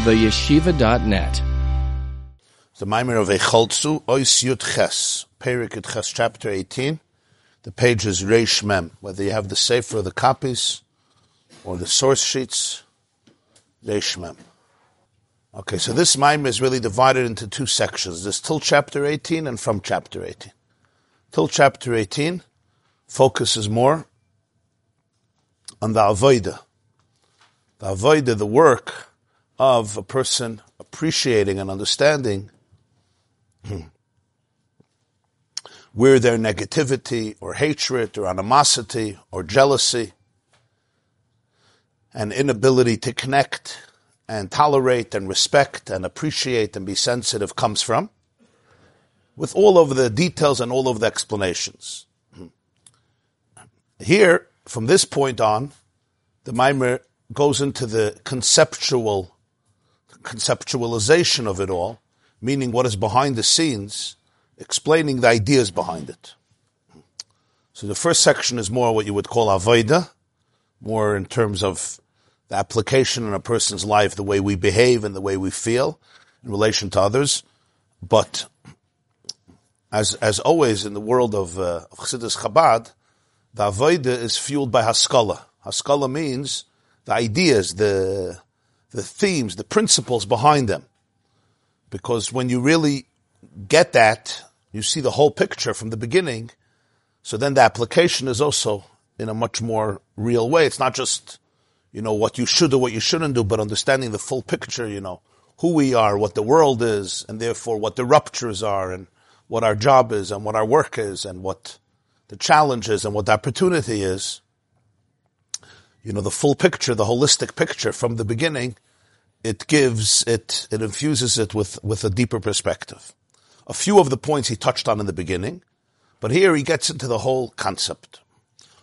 theyeshiva.net. The Maimer of Heichaltzu, Ois Yud Ches, Perik Ches, chapter 18. The page is Reish Mem. Whether you have the Sefer or the copies, or the source sheets, Reish Mem. Okay, so this Maimer is really divided into two sections. There's till chapter 18 and from chapter 18. Till chapter 18 focuses more on the Avodah. The Avodah, the work of a person appreciating and understanding where their negativity or hatred or animosity or jealousy and inability to connect and tolerate and respect and appreciate and be sensitive comes from, with all of the details and all of the explanations. Here, from this point on, the Maimer goes into the conceptual conceptualization of it all, meaning what is behind the scenes, explaining the ideas behind it. So the first section is more what you would call avoida, more in terms of the application in a person's life, the way we behave and the way we feel in relation to others. But as as always in the world of, uh, of Chassidus Chabad, the avoida is fueled by haskala. Haskala means the ideas, the the themes, the principles behind them. Because when you really get that, you see the whole picture from the beginning, so then the application is also in a much more real way. It's not just, you know, what you should do, what you shouldn't do, but understanding the full picture, you know, who we are, what the world is, and therefore what the ruptures are, and what our job is, and what our work is, and what the challenge is, and what the opportunity is you know, the full picture, the holistic picture from the beginning, it gives it, it infuses it with, with a deeper perspective. A few of the points he touched on in the beginning, but here he gets into the whole concept.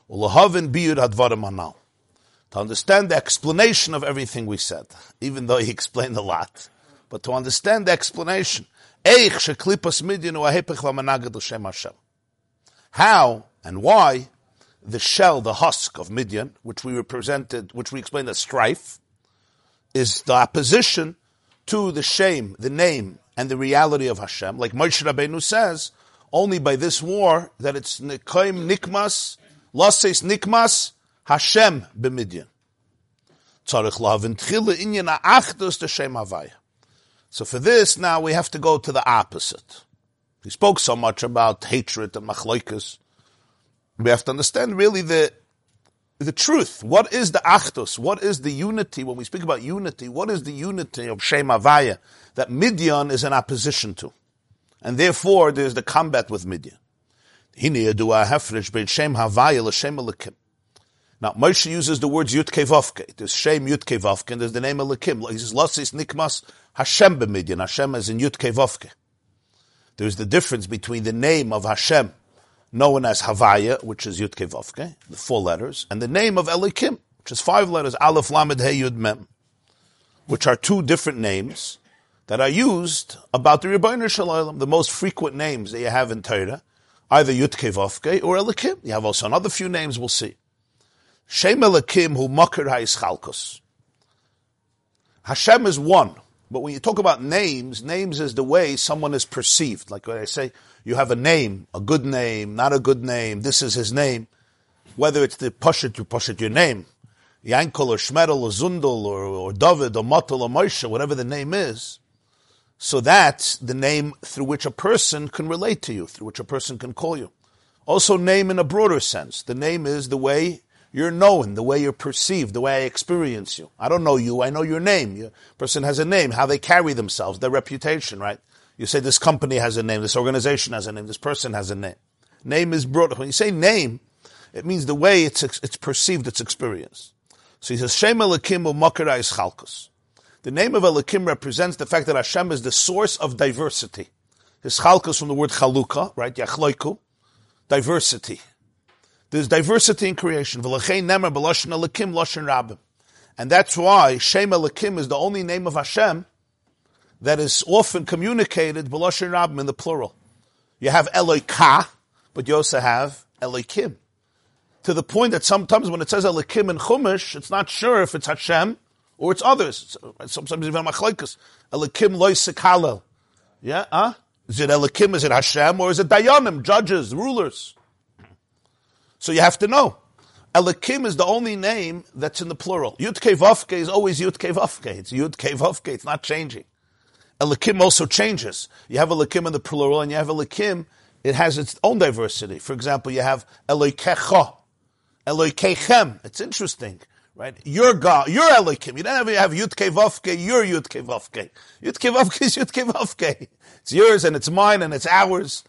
To understand the explanation of everything we said, even though he explained a lot, but to understand the explanation, how and why the shell, the husk of Midian, which we represented, which we explained as strife, is the opposition to the shame, the name, and the reality of Hashem. Like Moshe Rabbeinu says, only by this war that it's Nikoim Nikmas, Lases Nikmas, Hashem b'Midian. So for this, now we have to go to the opposite. He spoke so much about hatred and machloikas we have to understand really the the truth. What is the achdus? What is the unity? When we speak about unity, what is the unity of Shem Avaya that Midian is in opposition to? And therefore, there's the combat with Midian. Now, Moshe uses the words Yud Kevavke. There's Shem Yud Kevavke, and there's the name of Lakim. He says, Lasis Nikmas Hashem b'Midian. Hashem is in Yud Kevavke. There's the difference between the name of Hashem known as Havaya, which is Yud Kevavke, the four letters, and the name of Elikim, which is five letters, Aleph Lamed He Yud Mem, which are two different names that are used about the Rebbeinu Shalom, the most frequent names that you have in Torah, either Yud Kevavke or Elikim. You have also another few names we'll see. Shem Elikim hu Makir HaYischalkos. Hashem is one. But when you talk about names, names is the way someone is perceived. Like when I say, you have a name, a good name, not a good name, this is his name, whether it's the Pashit, you Pashit your name, Yankel or Shmedel or Zundel or, or David or Motel or Moshe, whatever the name is, so that's the name through which a person can relate to you, through which a person can call you. Also name in a broader sense. The name is the way you're known, the way you're perceived, the way I experience you. I don't know you, I know your name. Your person has a name, how they carry themselves, their reputation, right? You say this company has a name, this organization has a name, this person has a name. Name is broad. When you say name, it means the way it's, it's perceived, it's experienced. So he says, Shem Elikim is Chalkus. The name of Elikim represents the fact that Hashem is the source of diversity. His Chalkus from the word Chaluka, right? Yachloiku. Diversity. There's diversity in creation. And that's why Shem Elikim is the only name of Hashem that is often communicated in the plural. You have Eloika, but you also have Elokim. To the point that sometimes when it says Elokim in Chumash, it's not sure if it's Hashem Or it's others. Sometimes even machlekes. Elikim loy Yeah, huh? Is it Elikim? Is it Hashem? Or is it Dayanim, judges, rulers? So you have to know. Elikim is the only name that's in the plural. Yud Vavke is always Yud Vavke. It's Yud. It's not changing. Elikim also changes. You have Elikim in the plural and you have Elikim, it has its own diversity. For example, you have Eloikecha, Eloikechem. It's interesting, right? Your God, your Elikim. You don't have, have Yud Vavke, your Yud Vavke. Yud Vavke is Yud Vavke. It's yours and it's mine and it's ours.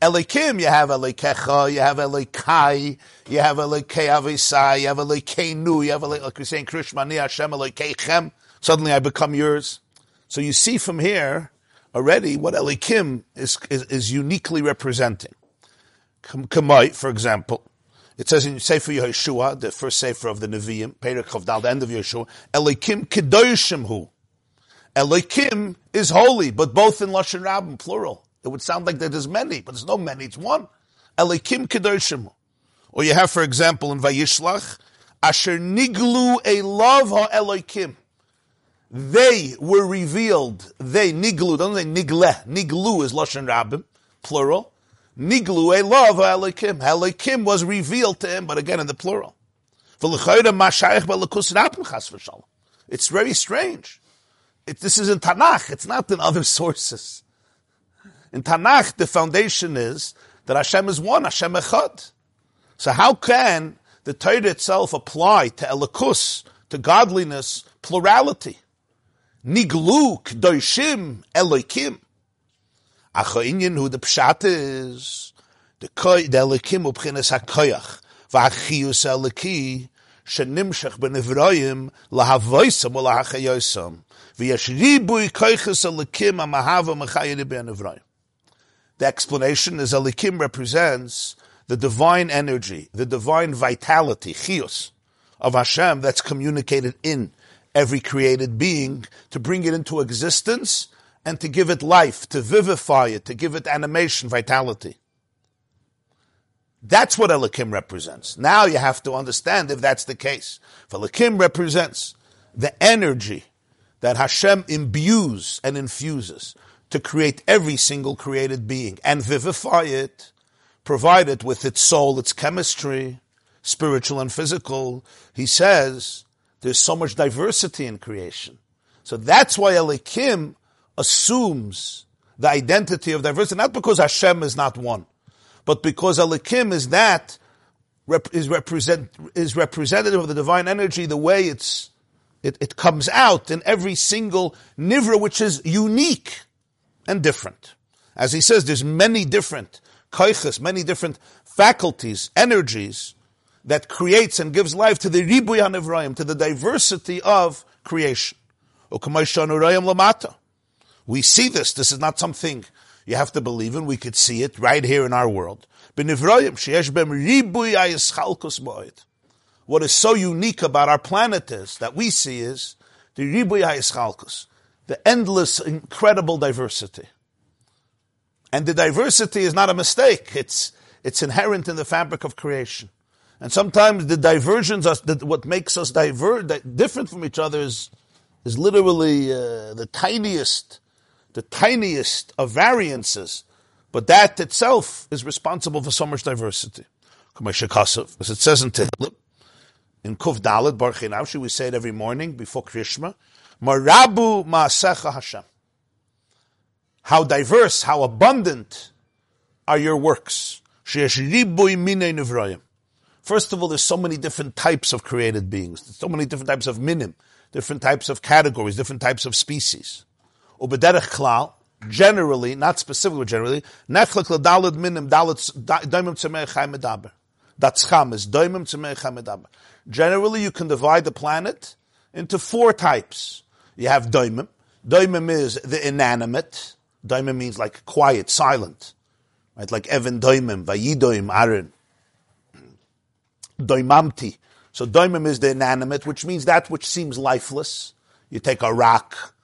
Elikim, you have Elikecha, you have Elikai, you have Elikei Avisai, you have Elikeinu, you have Elik, like we're saying, Krishmani Hashem Elikechem. Suddenly I become yours. So you see from here already what Elikim is, is, is uniquely representing. Kamai, for example, it says in Sefer Yehoshua, the first Sefer of the Nevi'im, Perek Chavdal, the end of Yehoshua, Elikim Kedoshim Hu. Elikim is holy, but both in Lashon Rabbim, plural. It would sound like there's many, but there's no many. It's one. Elikim kedoshim. Or you have, for example, in Vayishlach, Asher niglu a love ha Elokim. They were revealed. They niglu. Don't say nigle. Niglu is lashon rabbim, plural. Niglu a love ha Elokim. Elokim was revealed to him, but again in the plural. It's very strange. It, this is in Tanakh. It's not in other sources. In Tanakh, the foundation is that Hashem is one, Hashem echad. So how can the Torah itself apply to elikus, to godliness, plurality? Niglu, kdoishim, eloikim. Achoinyin who the pshat is, the koy, the elokim ubchines hakoyach, v'achiyus eliki, שנמשך בנברואים להבויסם ולהחיוסם ויש ריבוי כויכס הלקים המהווה מחיה ריבי הנברואים the explanation is Elikim represents the divine energy, the divine vitality, chios, of Hashem that's communicated in every created being to bring it into existence and to give it life, to vivify it, to give it animation, vitality. That's what Elikim represents. Now you have to understand if that's the case. For Elikim represents the energy that Hashem imbues and infuses to create every single created being and vivify it, provide it with its soul, its chemistry, spiritual and physical. He says there's so much diversity in creation. So that's why Elikim assumes the identity of diversity, not because Hashem is not one, but because Elikim is that is represent is representative of the divine energy the way it's it, it comes out in every single nivra which is unique and different. As he says, there's many different koiches, many different faculties, energies that creates and gives life to the ribuy hanevraim, to the diversity of creation. We see this. This is not something you have to believe in. We could see it right here in our world. What is so unique about our planet is that we see is the ribuy hayischalkus the endless, incredible diversity. And the diversity is not a mistake. It's, it's inherent in the fabric of creation. And sometimes the diversions, are, what makes us diver, different from each other is, is literally uh, the tiniest, the tiniest of variances. But that itself is responsible for so much diversity. As it says in Tehillim, in Kuf Dalet, Baruch we say it every morning before Krishma, Marabu Maasecha Hashem. How diverse, how abundant are your works. First of all, there's so many different types of created beings, there's so many different types of minim, different types of categories, different types of species. Klal, generally, not specifically, generally, neflik l'dalad minim dalat daimim tzemei chai medaber. That's cham is daimim tzemei chai medaber. Generally, you can divide the planet into four types. You have doimim. Doimim is the inanimate. Doimim means like quiet, silent. Right? Like Evan doimim, vayidoim, Aaron. Doimamti. So doimim is the inanimate, which means that which seems lifeless. You take a rock,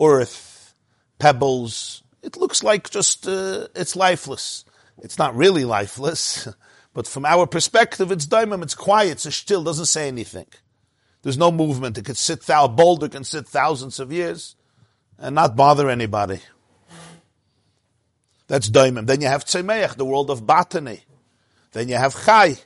earth, pebbles. It looks like just, uh, it's lifeless. It's not really lifeless, but from our perspective, it's daimim, it's quiet, it's still, doesn't say anything. There's no movement. It could sit, a boulder can sit thousands of years and not bother anybody. That's daimim. Then you have tzemeach, the world of botany. Then you have chai,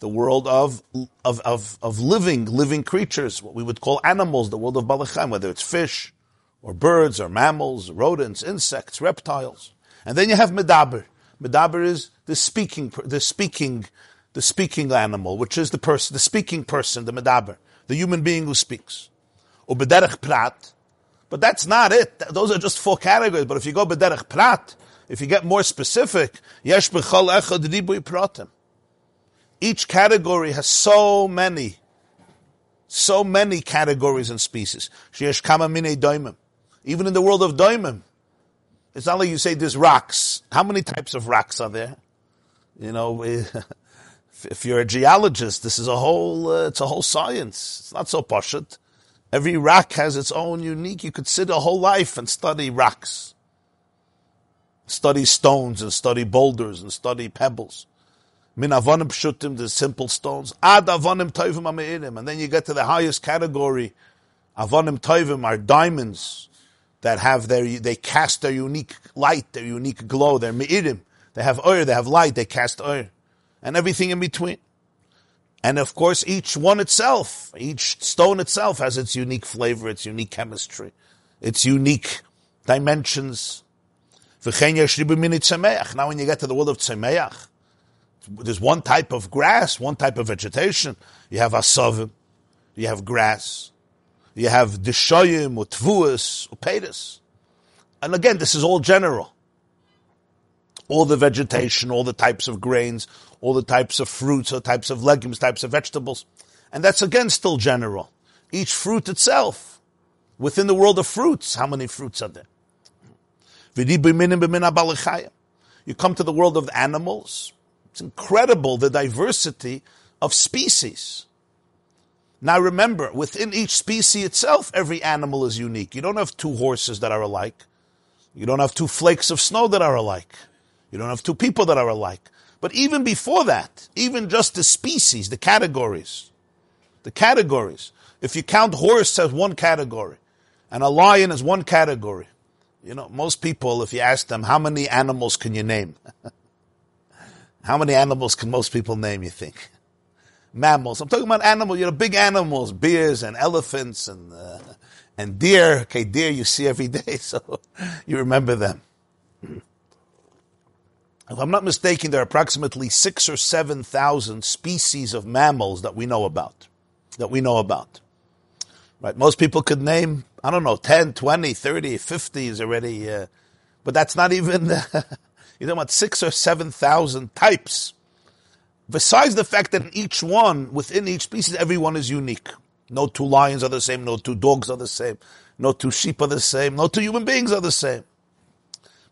the world of, of, of, of living, living creatures, what we would call animals, the world of balachim, whether it's fish, or birds, or mammals, rodents, insects, reptiles. And then you have medaber. Medaber is the speaking, the speaking, the speaking animal, which is the person, the speaking person, the medaber, the human being who speaks. Or prat. But that's not it. Those are just four categories. But if you go bederech prat, if you get more specific, yesh b'chol echad ribui pratim. Each category has so many, so many categories and species. Sheyesh kama mine. Even in the world of doimim, it's not like you say there's rocks. How many types of rocks are there? You know, if you're a geologist, this is a whole, uh, it's a whole science. It's not so poshut. Every rock has its own unique, you could sit a whole life and study rocks study stones and study boulders and study pebbles. Min avonim pshutim, the simple stones. Ad avonim toivim ameirim. And then you get to the highest category. Avonim toivim are diamonds that have their, they cast their unique light, their unique glow, their meirim. They have oil, they have light, they cast oil. And everything in between. And of course, each one itself, each stone itself has its unique flavor, its unique chemistry, its unique dimensions, now when you get to the world of tzemeach, there's one type of grass, one type of vegetation. You have asavim, you have grass, you have dishoyim, utvuas, upedas. And again, this is all general. All the vegetation, all the types of grains, all the types of fruits, or types of legumes, types of vegetables. And that's again still general. Each fruit itself, within the world of fruits, how many fruits are there? You come to the world of animals. It's incredible the diversity of species. Now remember, within each species itself, every animal is unique. You don't have two horses that are alike. You don't have two flakes of snow that are alike. You don't have two people that are alike. But even before that, even just the species, the categories, the categories. If you count horse as one category, and a lion as one category, you know, most people, if you ask them, how many animals can you name? how many animals can most people name, you think? Mammals. I'm talking about animals, you know, big animals, bears and elephants and, uh, and deer. Okay, deer you see every day, so you remember them. If I'm not mistaken, there are approximately six or seven thousand species of mammals that we know about. That we know about. Right? Most people could name, I don't know, 10, 20, 30, 50 is already, uh, but that's not even, you know what, six or 7,000 types. Besides the fact that in each one, within each species, everyone is unique. No two lions are the same, no two dogs are the same, no two sheep are the same, no two human beings are the same.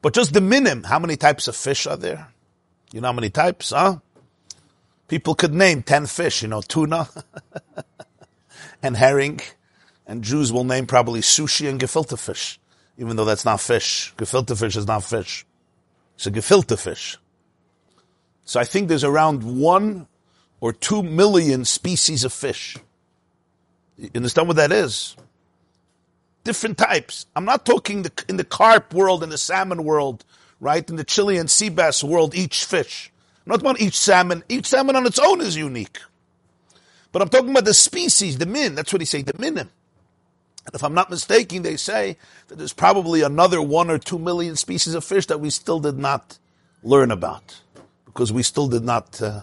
But just the minim, how many types of fish are there? You know how many types, huh? People could name 10 fish, you know, tuna and herring and Jews will name probably sushi and gefilte fish, even though that's not fish. Gefilte fish is not fish. It's a gefilte fish. So I think there's around one or two million species of fish. You understand what that is? Different types. I'm not talking the, in the carp world, in the salmon world, right? In the Chilean sea bass world, each fish. I'm not about each salmon. Each salmon on its own is unique. But I'm talking about the species, the min. That's what he say, the minim. And if I'm not mistaken, they say that there's probably another one or two million species of fish that we still did not learn about because we still did not uh,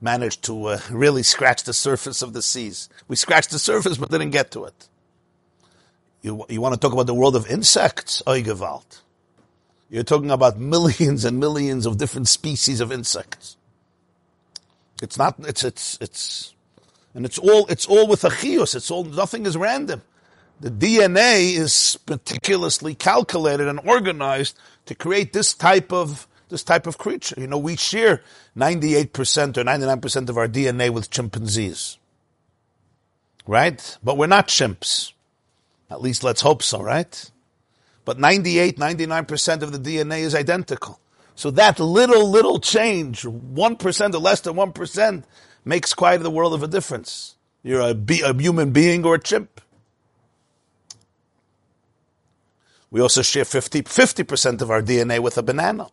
manage to uh, really scratch the surface of the seas. We scratched the surface but didn't get to it. You, you want to talk about the world of insects? Oigewalt. You're talking about millions and millions of different species of insects. It's not, it's, it's, it's, and it's all, it's all with a chios. It's all, nothing is random. The DNA is meticulously calculated and organized to create this type of this type of creature. You know, we share 98% or 99% of our DNA with chimpanzees. Right? But we're not chimps. At least let's hope so, right? But 98, 99% of the DNA is identical. So that little, little change, 1% or less than 1%, makes quite the world of a difference. You're a, be- a human being or a chimp. We also share 50, 50% of our DNA with a banana.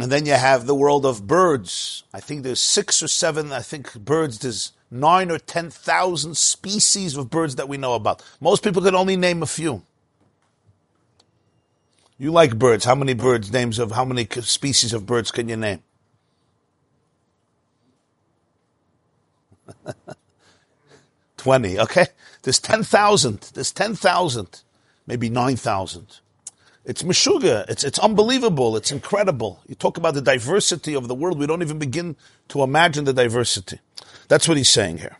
And then you have the world of birds. I think there's six or seven, I think birds, there's nine or ten thousand species of birds that we know about. Most people can only name a few. You like birds. How many birds, names of, how many species of birds can you name? Twenty, okay? There's ten thousand. There's ten thousand. Maybe nine thousand. It's meshuga. It's, it's unbelievable. It's incredible. You talk about the diversity of the world. We don't even begin to imagine the diversity. That's what he's saying here.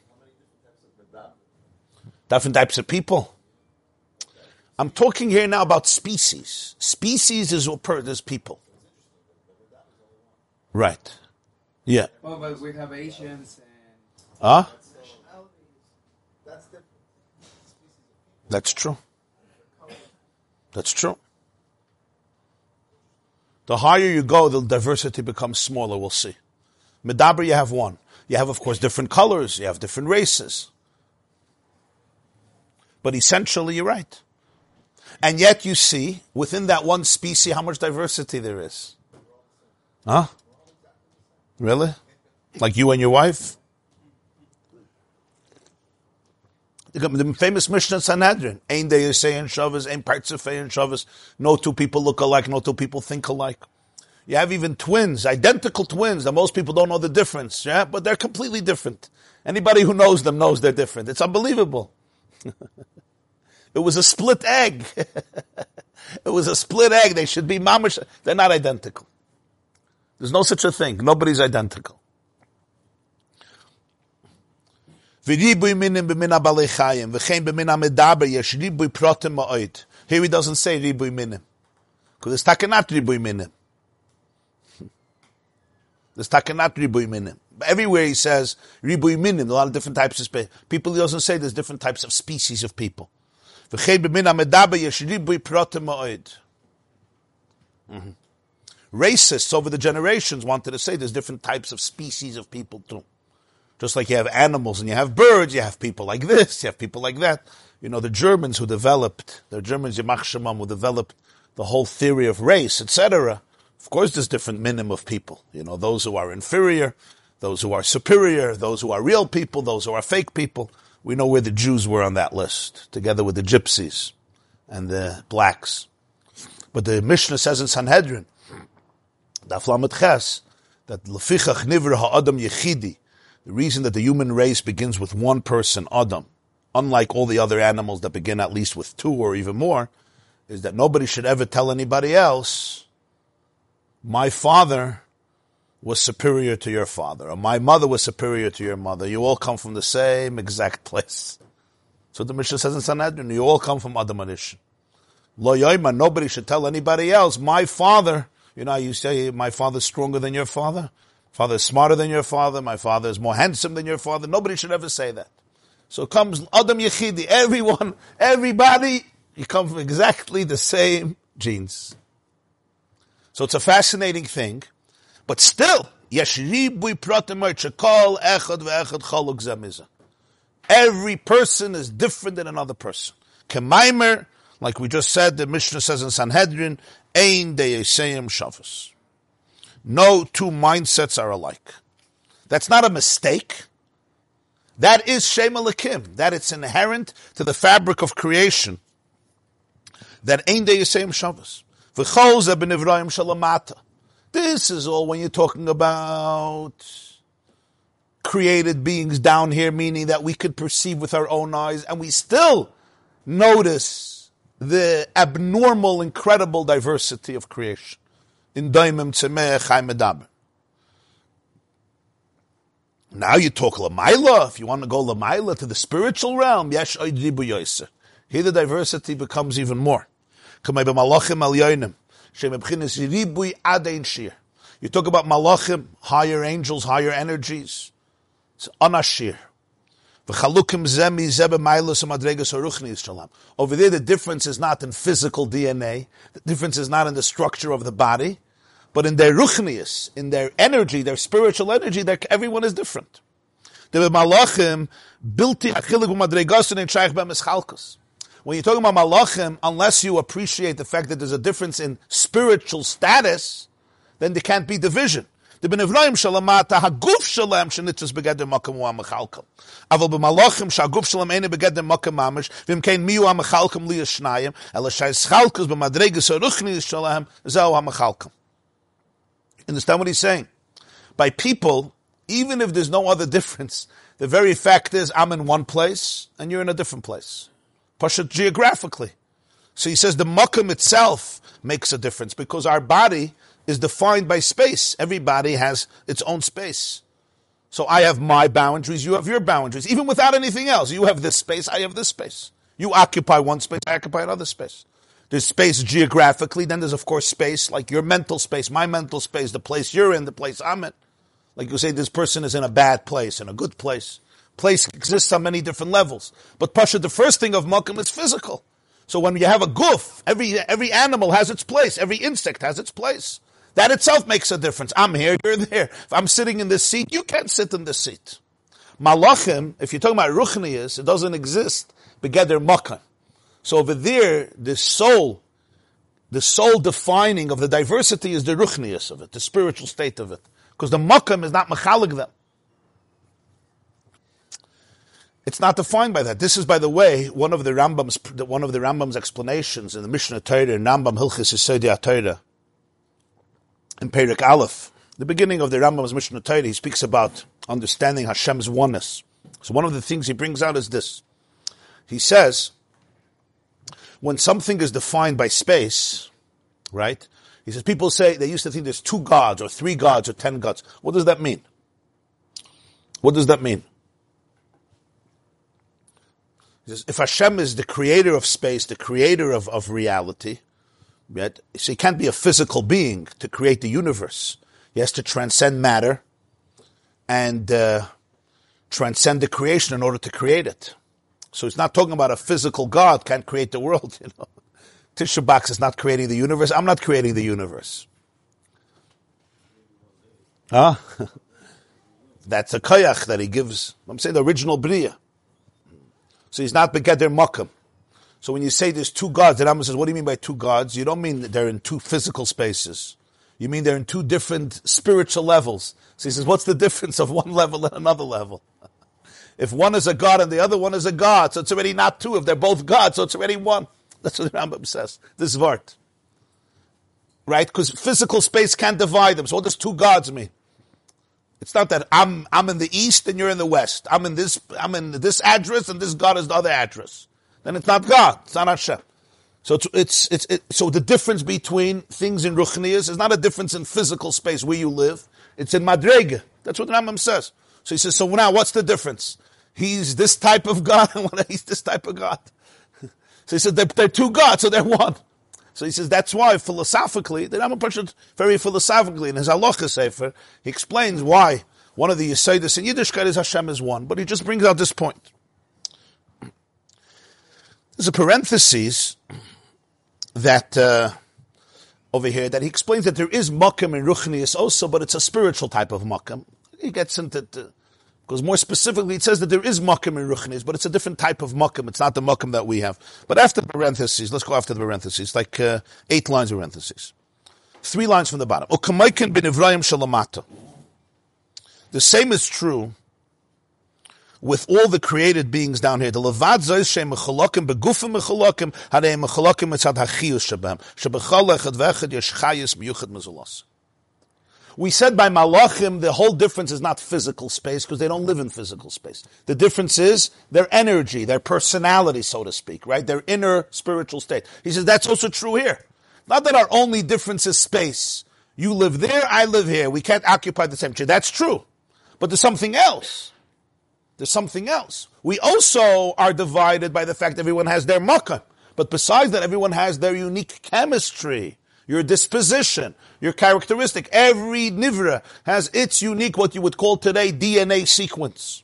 Different types of people. I'm talking here now about species. Species is what per, is people. Right. Yeah. Well, but we have Asians and. Huh? That's true. That's true. The higher you go, the diversity becomes smaller. We'll see. Medaber, you have one. You have, of course, different colors. You have different races. But essentially, you're right. And yet you see, within that one species, how much diversity there is. Huh? Really? Like you and your wife? The famous Mishnah Sanhedrin. Ain they say in Shabbos, ain parts of in Shabbos. No two people look alike, no two people think alike. You have even twins, identical twins that most people don't know the difference, yeah? But they're completely different. Anybody who knows them knows they're different. It's unbelievable. it was a split egg. it was a split egg. They should be mamish. They're not identical. There's no such a thing. Nobody's identical. Here he doesn't say ribuy minim. Because it's takenat ribuy minim. There's takenat ribuy minim. Everywhere he says ribuy minim, a lot of different types of. People, he doesn't say there's different types of species of people. Mm-hmm. Racists over the generations wanted to say there's different types of species of people too. Just like you have animals and you have birds, you have people like this, you have people like that. You know, the Germans who developed, the Germans, Yamach Shemam, who developed the whole theory of race, etc. Of course, there's different minimum of people. You know, those who are inferior, those who are superior, those who are real people, those who are fake people. We know where the Jews were on that list, together with the gypsies and the blacks. But the Mishnah says in Sanhedrin, that Lefichach Nivra Ha'adam Yechidi, the reason that the human race begins with one person, Adam, unlike all the other animals that begin at least with two or even more, is that nobody should ever tell anybody else, my father was superior to your father, or my mother was superior to your mother. You all come from the same exact place. So the Mishnah says in Sanhedrin, you all come from Adam Arish. Lo yoima, nobody should tell anybody else, my father, you know, you say my father's stronger than your father. Father is smarter than your father. My father is more handsome than your father. Nobody should ever say that. So comes Adam Yechidi. Everyone, everybody, you come from exactly the same genes. So it's a fascinating thing, but still, every person is different than another person. Kemaimer, like we just said, the Mishnah says in Sanhedrin, Ein deyeseyim shavas. No two mindsets are alike. That's not a mistake. That is Shem Alakim. That it's inherent to the fabric of creation. That Ein De Yisayim This is all when you're talking about created beings down here, meaning that we could perceive with our own eyes, and we still notice the abnormal, incredible diversity of creation in Daimim Medaber. Now you talk Lamaila, if you want to go Lamaila to the spiritual realm, Yesh Here the diversity becomes even more. Kamei b'malachim al yoinim. Shem ebchinis ribui adein shir. You talk about malachim, higher angels, higher energies. It's anashir. Over there, the difference is not in physical DNA. The difference is not in the structure of the body. But in their ruchnius, in their energy, their spiritual energy, Their, everyone is different. The malachim bilti achilik umadregasin and shaykh b'mischalkus. When you're talking about malachim, unless you appreciate the fact that there's a difference in spiritual status, then there can't be division. The ben shalamata haguf shalem shenitzes begeder makam wa mechalkal. Aval b'malachim shaguf shalem ene begeder makam mamish miu ha mechalkam li yishnayim ela shay schalkus b'madregas ha-ruchni shalem zau ha-mechalkam. Understand what he's saying? By people, even if there's no other difference, the very fact is I'm in one place and you're in a different place. Pasha geographically. So he says the makam itself makes a difference because our body is defined by space. Every body has its own space. So I have my boundaries, you have your boundaries. Even without anything else, you have this space, I have this space. You occupy one space, I occupy another space. There's space geographically, then there's of course space, like your mental space, my mental space, the place you're in, the place I'm in. Like you say, this person is in a bad place, in a good place. Place exists on many different levels. But Pasha, the first thing of Makam is physical. So when you have a goof, every, every animal has its place, every insect has its place. That itself makes a difference. I'm here, you're there. If I'm sitting in this seat, you can't sit in this seat. Malachim, if you're talking about Ruchnias, it doesn't exist. Begeder Makkah. So over there, the soul, the soul defining of the diversity is the Ruchnias of it, the spiritual state of it. Because the Makkah is not Machalig them. It's not defined by that. This is, by the way, one of the Rambam's one of the Rambam's explanations in the Mishnah Torah, in Rambam Hilchis Yisodi Torah in Perik Aleph, the beginning of the Rambam's Mishnah Torah, he speaks about understanding Hashem's oneness. So one of the things he brings out is this. He says, when something is defined by space, right? He says, people say, they used to think there's two gods, or three gods, or ten gods. What does that mean? What does that mean? If Hashem is the creator of space, the creator of, of reality, Right? So he can't be a physical being to create the universe. He has to transcend matter and uh, transcend the creation in order to create it. So he's not talking about a physical God can't create the world. You know, Tisha B'Av is not creating the universe. I'm not creating the universe. Huh? That's a koyach that he gives. I'm saying the original bria. So he's not begeder makam. So when you say there's two gods, the Rambam says, what do you mean by two gods? You don't mean they're in two physical spaces. You mean they're in two different spiritual levels. So he says, what's the difference of one level and another level? if one is a god and the other one is a god, so it's already not two. If they're both gods, so it's already one. That's what the Rambam says. This Vart. Right? Because physical space can't divide them. So what does two gods mean? It's not that I'm, I'm in the east and you're in the west. I'm in this, I'm in this address and this God is the other address then it's not God. It's not Hashem. So it's, it's, it's it, so the difference between things in Ruchniyas is not a difference in physical space where you live. It's in Madrega. That's what Rambam says. So he says, so now what's the difference? He's this type of God and he's this type of God. So he said, they're, they're two gods, so they're one. So he says that's why philosophically, the Rambam pushes very philosophically in his Halacha Sefer, he explains why one of the Yisaitis in Yiddishkeit is Hashem is one, but he just brings out this point. There's a parenthesis that uh, over here that he explains that there is makam in ruchnius also, but it's a spiritual type of makam. He gets into because more specifically it says that there is makam in ruchnius, but it's a different type of makam. It's not the makam that we have. But after the parentheses, let's go after the parentheses, like uh, eight lines of parentheses, three lines from the bottom. The same is true with all the created beings down here. The levad zois shem begufim mechalokim harei mechalokim etzad hachiyus shabam shebechal miyuchad mezulos. We said by malachim the whole difference is not physical space because they don't live in physical space. The difference is their energy, their personality, so to speak, right? Their inner spiritual state. He says that's also true here. Not that our only difference is space. You live there, I live here. We can't occupy the same chair. That's true. But there's something else. There's something else. We also are divided by the fact everyone has their makkah. But besides that, everyone has their unique chemistry, your disposition, your characteristic. Every nivra has its unique, what you would call today, DNA sequence.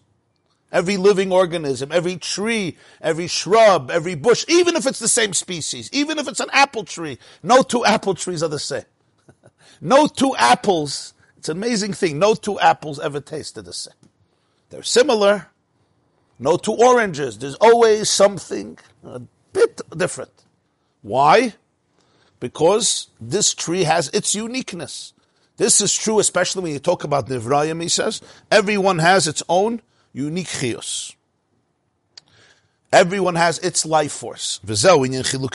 Every living organism, every tree, every shrub, every bush, even if it's the same species, even if it's an apple tree, no two apple trees are the same. no two apples, it's an amazing thing, no two apples ever tasted the same. They're similar, no two oranges, there's always something a bit different. Why? because this tree has its uniqueness. This is true, especially when you talk about Nivrayim, he says. Everyone has its own unique chiyus. Everyone has its life force. V'gam.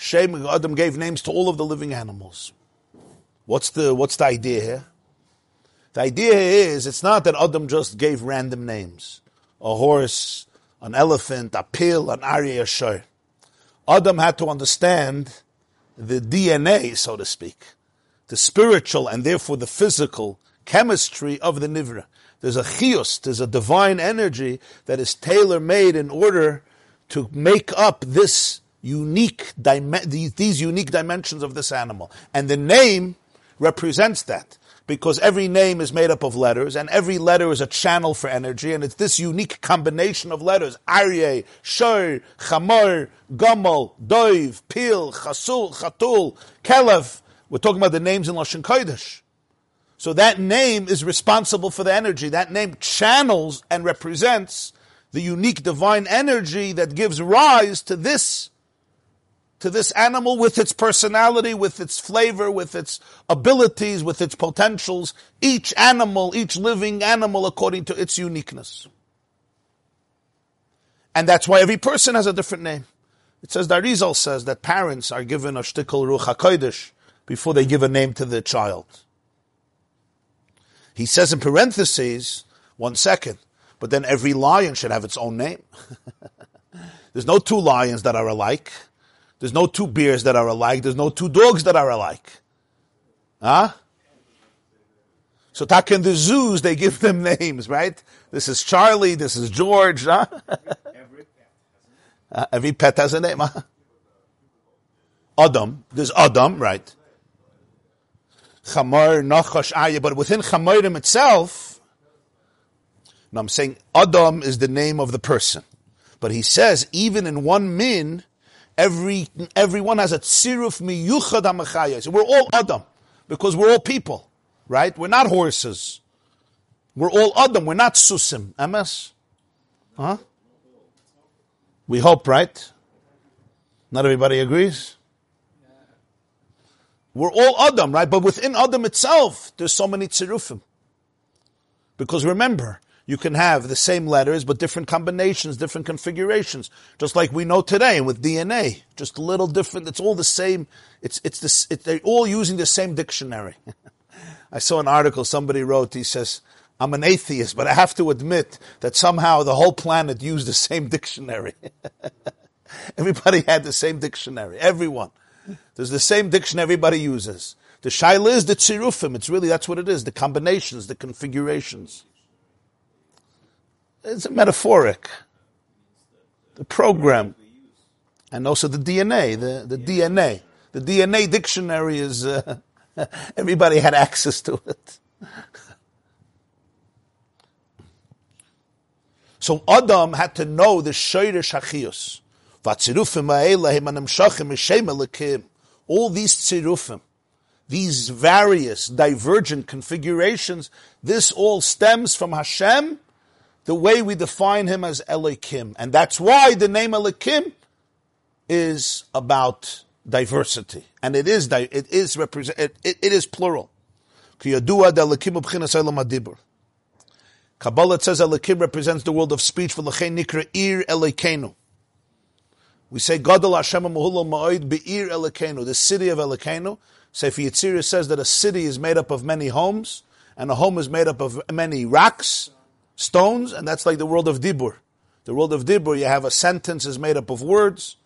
Shem Adam gave names to all of the living animals. What's the what's the idea here? The idea is it's not that Adam just gave random names. A horse, an elephant, a pill, an Arya Shor. Adam had to understand the DNA, so to speak, the spiritual and therefore the physical chemistry of the Nivra. There's a chios, there's a divine energy that is tailor made in order to make up this unique these, these unique dimensions of this animal. And the name represents that because every name is made up of letters, and every letter is a channel for energy, and it's this unique combination of letters: Aryeh, Shor, Chamor, Gomel, Doiv, Pil, Chasul, Chatul, Kelev. We're talking about the names in Lashon Kodesh. So that name is responsible for the energy. That name channels and represents the unique divine energy that gives rise to this to this animal with its personality, with its flavor, with its abilities, with its potentials, each animal, each living animal according to its uniqueness. And that's why every person has a different name. It says, Darizal says that parents are given a shtickle ruach HaKodesh before they give a name to the child. He says in parentheses, one second, but then every lion should have its own name. There's no two lions that are alike. There's no two bears that are alike. There's no two dogs that are alike. Huh? So tak in the zoos, they give them names, right? This is Charlie, this is George, huh? Every pet, uh, every pet has a name, huh? Adam, there's Adam, right? Chamar, Nachash, Aya, but within Chamarim itself, now I'm saying Adam is the name of the person. But he says, even in one min, Every everyone has a tziruf miyuchad amachayas. We're all adam because we're all people, right? We're not horses. We're all adam. We're not susim. Ms. Huh? We hope, right? Not everybody agrees. We're all Adam, right? But within Adam itself, there's so many tzirufim. Because remember, you can have the same letters, but different combinations, different configurations. Just like we know today with DNA, just a little different. It's all the same. It's it's this. It, they're all using the same dictionary. I saw an article somebody wrote. He says, "I'm an atheist, but I have to admit that somehow the whole planet used the same dictionary. everybody had the same dictionary. Everyone. There's the same dictionary everybody uses." The shaila is the tzirufim. It's really, that's what it is. The combinations, the configurations. It's a metaphoric. The program. And also the DNA, the, the DNA. The DNA dictionary is, uh, everybody had access to it. so Adam had to know the Shoirish Hachios. All these tzirufim, these various divergent configurations, this all stems from Hashem the way we define him as Elikim. And that's why the name Elikim is about diversity. And it is, it is represent, it, it, it is plural. Kabbalah says Elikim represents the world of speech. We say Gadol Hashem Mahulal Ma'oid Be'ir Elikenu, the city of Elikenu. Sefer Yetzirah says that a city is made up of many homes, and a home is made up of many racks, stones, and that's like the world of Dibur. The world of Dibur, you have a sentence is made up of words,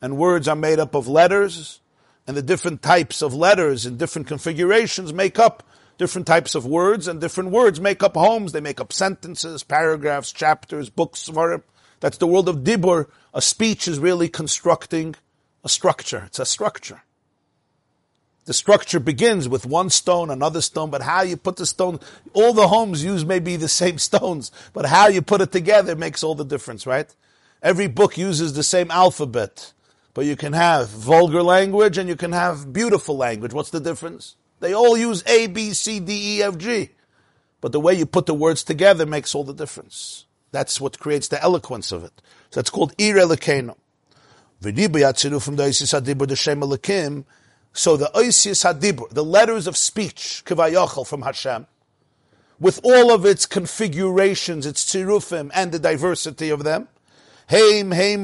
and words are made up of letters, and the different types of letters in different configurations make up different types of words, and different words make up homes. They make up sentences, paragraphs, chapters, books. That's the world of dibur. A speech is really constructing a structure. It's a structure. The structure begins with one stone, another stone, but how you put the stone, all the homes use maybe the same stones, but how you put it together makes all the difference, right? Every book uses the same alphabet, but you can have vulgar language and you can have beautiful language. What's the difference? They all use A, B, C, D, E, F, G. But the way you put the words together makes all the difference. That's what creates the eloquence of it. So it's called Ir Elokeinu. from the Isis so the Oisius Hadibur, the letters of speech, Kivayachal from Hashem, with all of its configurations, its tzirufim, and the diversity of them, ribuy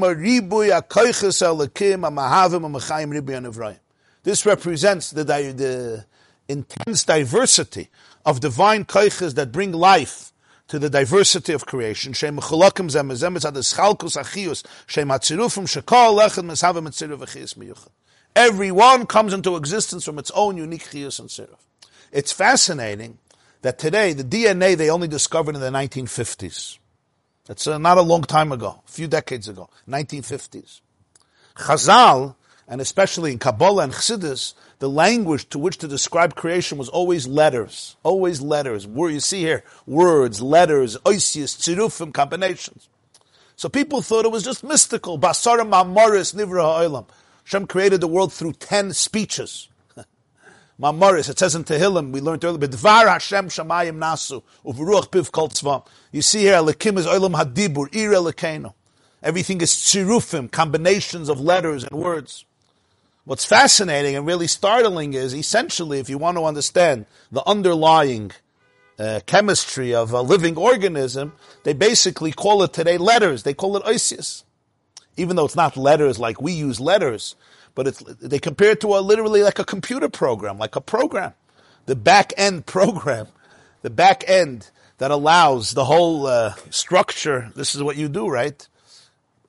ribuy. This represents the, the intense diversity of divine koiches that bring life to the diversity of creation. Shem. Every one comes into existence from its own unique chiyus and siruf. It's fascinating that today the DNA they only discovered in the 1950s. That's uh, not a long time ago, a few decades ago, 1950s. Chazal, and especially in Kabbalah and Chassidus, the language to which to describe creation was always letters, always letters. Where you see here, words, letters, oisius, tzirufim, combinations. So people thought it was just mystical. Basara ma'amoris nivra ha'olam. Hashem created the world through ten speeches. Mamaris, it says in Tehillim, we learned earlier, B'dvar Hashem shamayim nasu, u'v'ruach piv kol. You see here, Elikim is oilam hadibur, ir elikenu. Everything is tzirufim, combinations of letters and words. What's fascinating and really startling is, essentially, if you want to understand the underlying uh, chemistry of a living organism, they basically call it today letters. They call it oisius even though it's not letters like we use letters, but it's, they compare it to a literally like a computer program, like a program. The back end program, the back end that allows the whole uh, structure. This is what you do, right?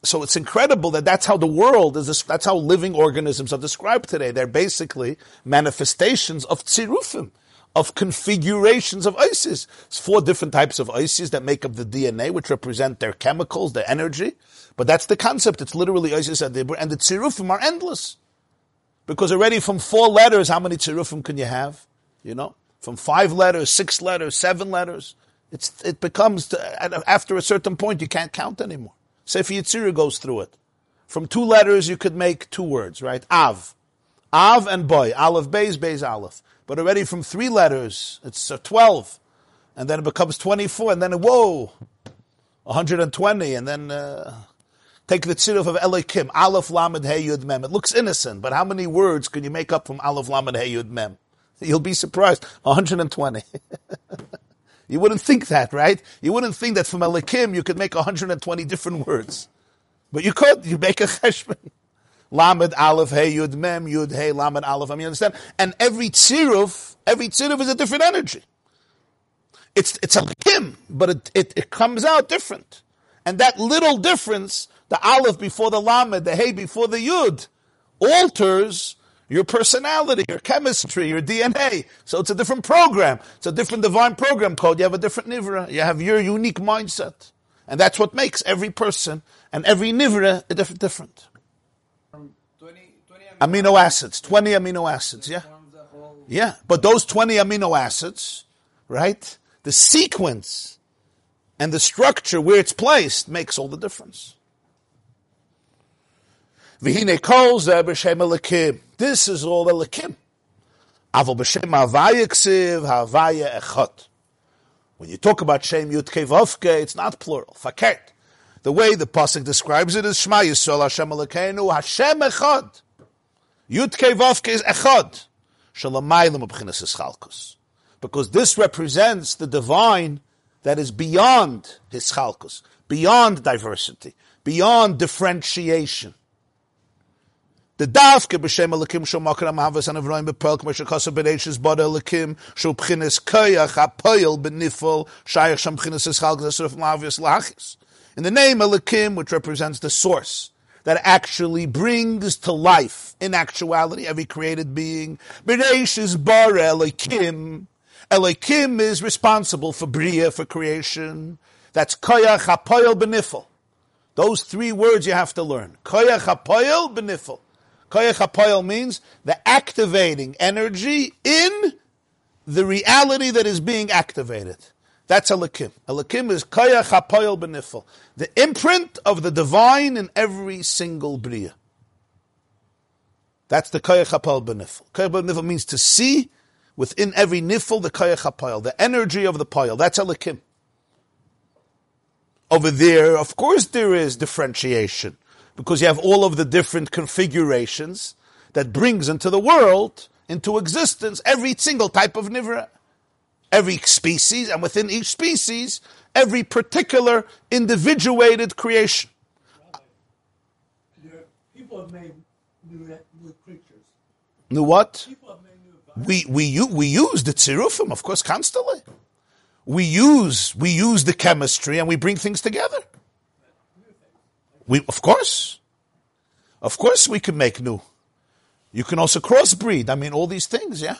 So it's incredible that that's how the world is. That's how living organisms are described today. They're basically manifestations of tzirufim, of configurations of oisius. It's four different types of oisius that make up the DNA, which represent their chemicals, their energy. But that's the concept. It's literally oisius Adibur, and the tzirufim are endless. Because already from four letters, how many tzirufim can you have? You know? From five letters, six letters, seven letters. It's, it becomes, uh, to, after a certain point, you can't count anymore. Sefer Yetzirah goes through it. From two letters, you could make two words, right? Av. Av and boy. Aleph, Beis, Beis, Aleph. But already from three letters, it's 12. And then it becomes 24. And then, whoa, 120. And then, uh, take the tziruf of Elikim, Aleph, Lamed, Hey, Yud, Mem. It looks innocent, but how many words can you make up from Aleph, Lamed, Hey, Yud, Mem? You'll be surprised. 120. you wouldn't think that, right? You wouldn't think that from Elikim you could make 120 different words. But you could. You make a cheshbon. Lamed Aleph Hey Yud Mem Yud Hey Lamed Aleph. I mean, you understand? And every tziruf, every tziruf is a different energy. It's it's a kim, but it, it, it comes out different. And that little difference, the Aleph before the Lamed, the Hey before the Yud, alters your personality, your chemistry, your DNA. So it's a different program. It's a different divine program code. You have a different nivra. You have your unique mindset. And that's what makes every person and every nivra different amino acids, 20 amino acids, yeah? Yeah, but those 20 amino acids, right? The sequence and the structure where it's placed makes all the difference. This is all havaya echot. When you talk about Shem Yud Kevovke, it's not plural. Fakert. The way the pasuk describes it is Shema Yisrael Hashem Elokeinu Hashem Echad. Yud Vavke is Echad. Shalamaylim Abchinas Ischalkus. Because this represents the divine that is beyond his chalkus, beyond diversity, beyond differentiation. The davke b'shem elikim shel makram havas and avroim b'pel k'mo shekasa b'neishes bada elikim shel b'chines koyach hapoyel b'nifol shayach b'chines eschalkus esruf lavius lachis. In the name elikim, which represents the source, that actually brings to life, in actuality, every created being. Bereish is bar Elohim. Elohim is responsible for Bria, for creation. That's Koyach HaPoyel Benifel. Those three words you have to learn. Koyach HaPoyel Benifel. Koyach HaPoyel means the activating energy in the reality that is being activated. That's Elikim. Elikim is Koyach HaPoyel Benifel, the imprint of the divine in every single Bria. That's the Koyach HaPoyel Benifel. Kaya Benifel means to see within every nifel the Koyach HaPoyel, the energy of the Poyel. That's Elikim. Over there, of course, there is differentiation because you have all of the different configurations that brings into the world, into existence, every single type of nivra every species, and within each species, every particular individuated creation. People have made new, new creatures. New what? New We we we use the tzirufim, of course, constantly. We use we use the chemistry and we bring things together. We of course, of course, we can make new. You can also crossbreed. I mean, all these things, yeah.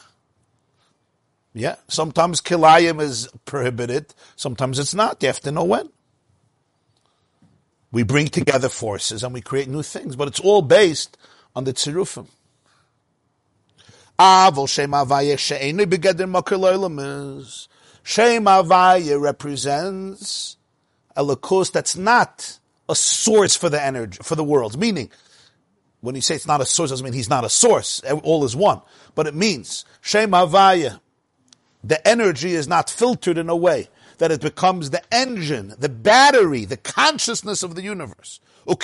Yeah, sometimes kilayim is prohibited, sometimes it's not. You have to know when. We bring together forces and we create new things, but it's all based on the tzirufim. Avol Shem Avaya she'enu begeder makir lo'olamis. Shem Avaya represents a lakus that's not a source for the energy, for the world. Meaning, when you say it's not a source, doesn't mean he's not a source. All is one. But it means, Shem Avaya, the energy is not filtered in a way that it becomes the engine, the battery, the consciousness of the universe. If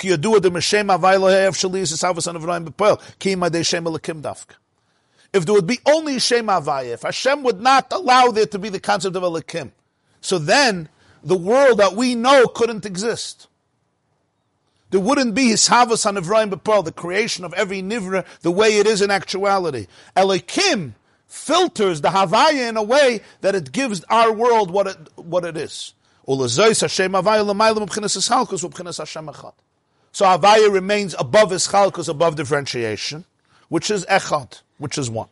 there would be only Shem Havaya, if Hashem would not allow there to be the concept of Elikim, so then the world that we know couldn't exist. There wouldn't be Hishavas on Evrahim B'Pearl, the creation of every Nivra, the way it is in actuality. Elikim filters the Havaya in a way that it gives our world what it, what it is. So Havaya remains above Ischalkus, above differentiation, which is Echad, which is one.